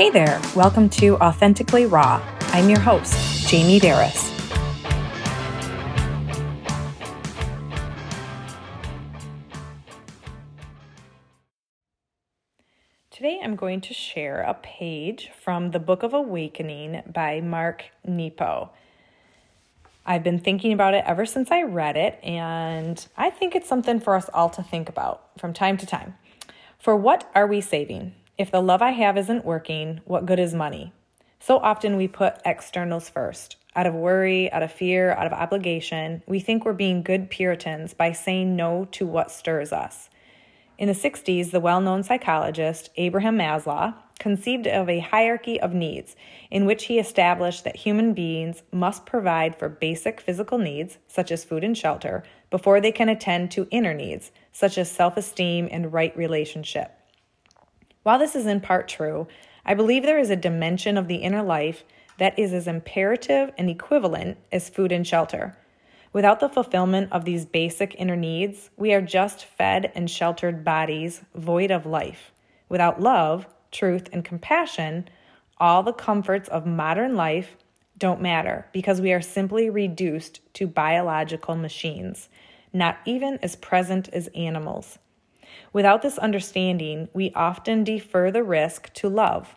Hey there, welcome to Authentically Raw. I'm your host, Jamie Berris. Today I'm going to share a page from the Book of Awakening by Mark Nepo. I've been thinking about it ever since I read it, and I think it's something for us all to think about from time to time. For what are we saving? If the love I have isn't working, what good is money? So often we put externals first. Out of worry, out of fear, out of obligation, we think we're being good Puritans by saying no to what stirs us. In the 60s, the well known psychologist Abraham Maslow conceived of a hierarchy of needs in which he established that human beings must provide for basic physical needs, such as food and shelter, before they can attend to inner needs, such as self esteem and right relationship. While this is in part true, I believe there is a dimension of the inner life that is as imperative and equivalent as food and shelter. Without the fulfillment of these basic inner needs, we are just fed and sheltered bodies void of life. Without love, truth, and compassion, all the comforts of modern life don't matter because we are simply reduced to biological machines, not even as present as animals. Without this understanding, we often defer the risk to love.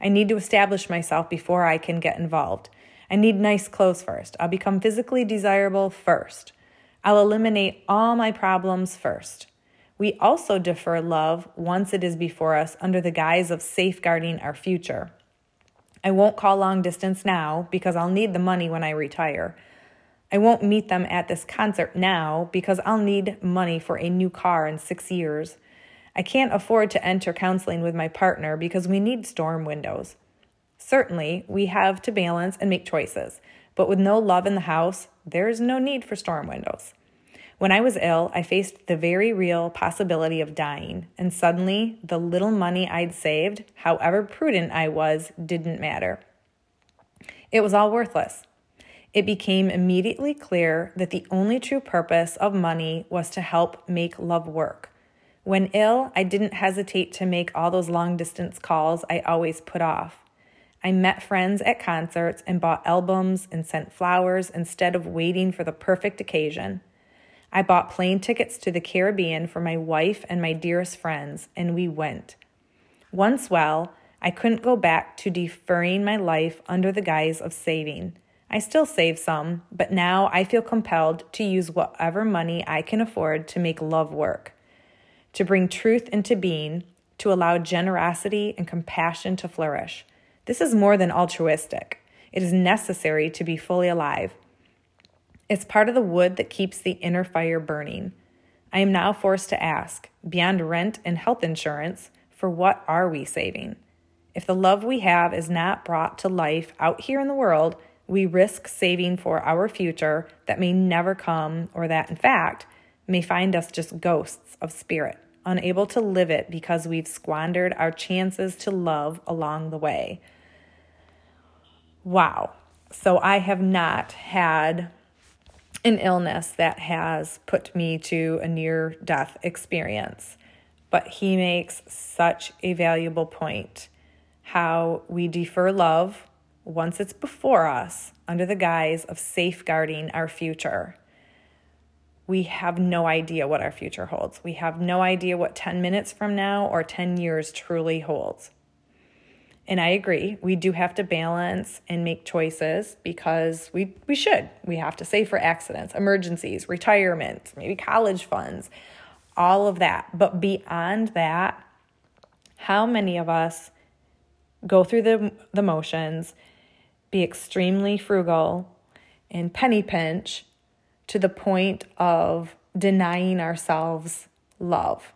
I need to establish myself before I can get involved. I need nice clothes first. I'll become physically desirable first. I'll eliminate all my problems first. We also defer love once it is before us under the guise of safeguarding our future. I won't call long distance now because I'll need the money when I retire. I won't meet them at this concert now because I'll need money for a new car in six years. I can't afford to enter counseling with my partner because we need storm windows. Certainly, we have to balance and make choices, but with no love in the house, there is no need for storm windows. When I was ill, I faced the very real possibility of dying, and suddenly the little money I'd saved, however prudent I was, didn't matter. It was all worthless it became immediately clear that the only true purpose of money was to help make love work. When ill, I didn't hesitate to make all those long distance calls I always put off. I met friends at concerts and bought albums and sent flowers instead of waiting for the perfect occasion. I bought plane tickets to the Caribbean for my wife and my dearest friends, and we went. Once well, I couldn't go back to deferring my life under the guise of saving. I still save some, but now I feel compelled to use whatever money I can afford to make love work, to bring truth into being, to allow generosity and compassion to flourish. This is more than altruistic, it is necessary to be fully alive. It's part of the wood that keeps the inner fire burning. I am now forced to ask, beyond rent and health insurance, for what are we saving? If the love we have is not brought to life out here in the world, we risk saving for our future that may never come, or that, in fact, may find us just ghosts of spirit, unable to live it because we've squandered our chances to love along the way. Wow. So I have not had an illness that has put me to a near death experience. But he makes such a valuable point how we defer love once it's before us under the guise of safeguarding our future, we have no idea what our future holds. We have no idea what 10 minutes from now or 10 years truly holds. And I agree, we do have to balance and make choices because we, we should. We have to save for accidents, emergencies, retirement, maybe college funds, all of that. But beyond that, how many of us go through the, the motions be extremely frugal and penny pinch to the point of denying ourselves love.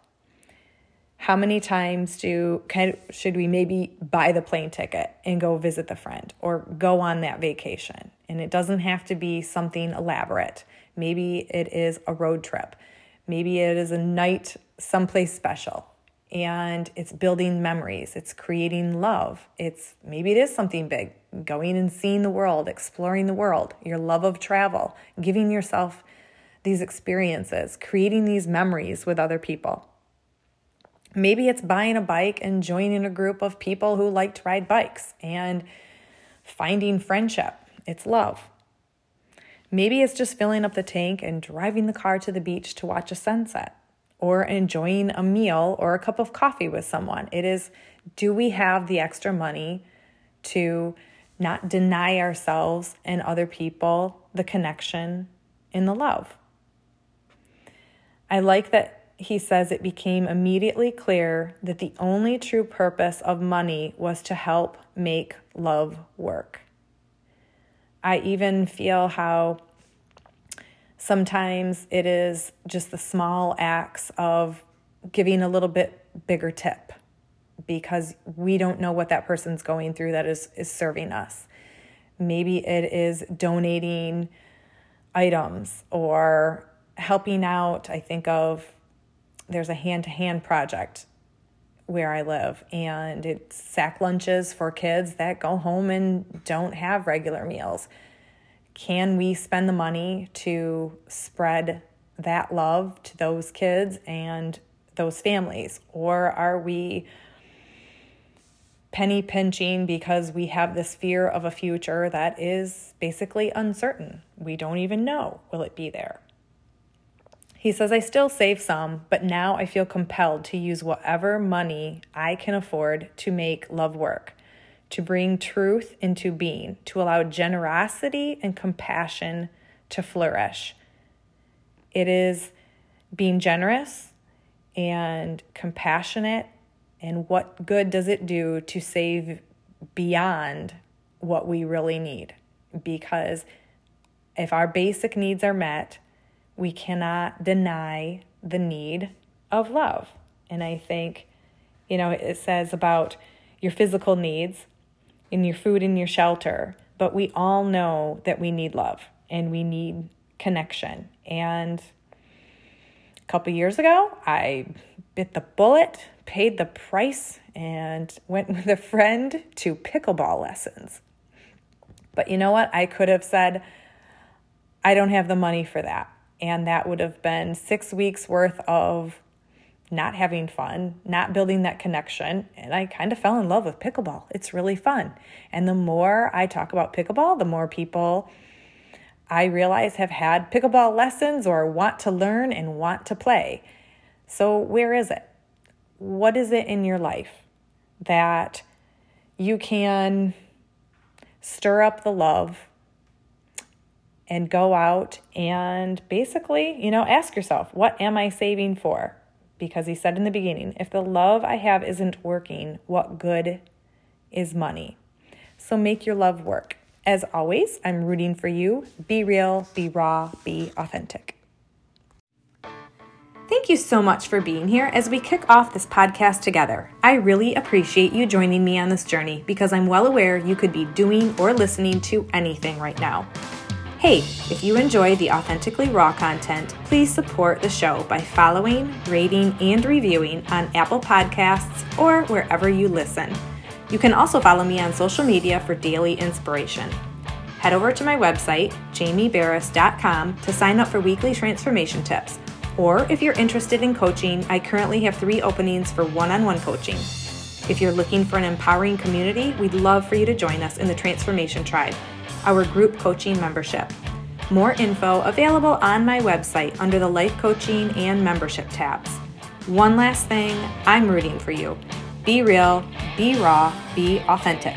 How many times do can, should we maybe buy the plane ticket and go visit the friend or go on that vacation? And it doesn't have to be something elaborate. Maybe it is a road trip. Maybe it is a night someplace special and it's building memories. It's creating love. It's maybe it is something big. Going and seeing the world exploring the world your love of travel giving yourself these experiences creating these memories with other people. Maybe it's buying a bike and joining a group of people who like to ride bikes and finding friendship. It's love. Maybe it's just filling up the tank and driving the car to the beach to watch a sunset or enjoying a meal or a cup of coffee with someone. It is do we have the extra money to not deny ourselves and other people the connection and the love? I like that he says it became immediately clear that the only true purpose of money was to help make love work. I even feel how sometimes it is just the small acts of giving a little bit bigger tip because we don't know what that person's going through that is, is serving us. Maybe it is donating items or helping out. I think of there's a hand to hand project where I live, and it's sack lunches for kids that go home and don't have regular meals. Can we spend the money to spread that love to those kids and those families? Or are we penny pinching because we have this fear of a future that is basically uncertain? We don't even know will it be there. He says, I still save some, but now I feel compelled to use whatever money I can afford to make love work, to bring truth into being, to allow generosity and compassion to flourish. It is being generous and compassionate, and what good does it do to save beyond what we really need? Because if our basic needs are met, we cannot deny the need of love. And I think, you know, it says about your physical needs in your food and your shelter, but we all know that we need love and we need connection. And a couple years ago, I bit the bullet, paid the price, and went with a friend to pickleball lessons. But you know what? I could have said, I don't have the money for that. And that would have been six weeks worth of not having fun, not building that connection. And I kind of fell in love with pickleball. It's really fun. And the more I talk about pickleball, the more people I realize have had pickleball lessons or want to learn and want to play. So, where is it? What is it in your life that you can stir up the love and go out and basically, you know, ask yourself, what am I saving for? Because he said in the beginning, if the love I have isn't working, what good is money? So make your love work. As always, I'm rooting for you. Be real, be raw, be authentic. Thank you so much for being here as we kick off this podcast together. I really appreciate you joining me on this journey because I'm well aware you could be doing or listening to anything right now. Hey, if you enjoy the authentically raw content, please support the show by following, rating, and reviewing on Apple Podcasts or wherever you listen. You can also follow me on social media for daily inspiration. Head over to my website, jamieberris.com, to sign up for weekly transformation tips. Or if you're interested in coaching, I currently have three openings for one on one coaching. If you're looking for an empowering community, we'd love for you to join us in the Transformation Tribe our group coaching membership. More info available on my website under the Life Coaching and Membership tabs. One last thing, I'm rooting for you. Be real, be raw, be authentic.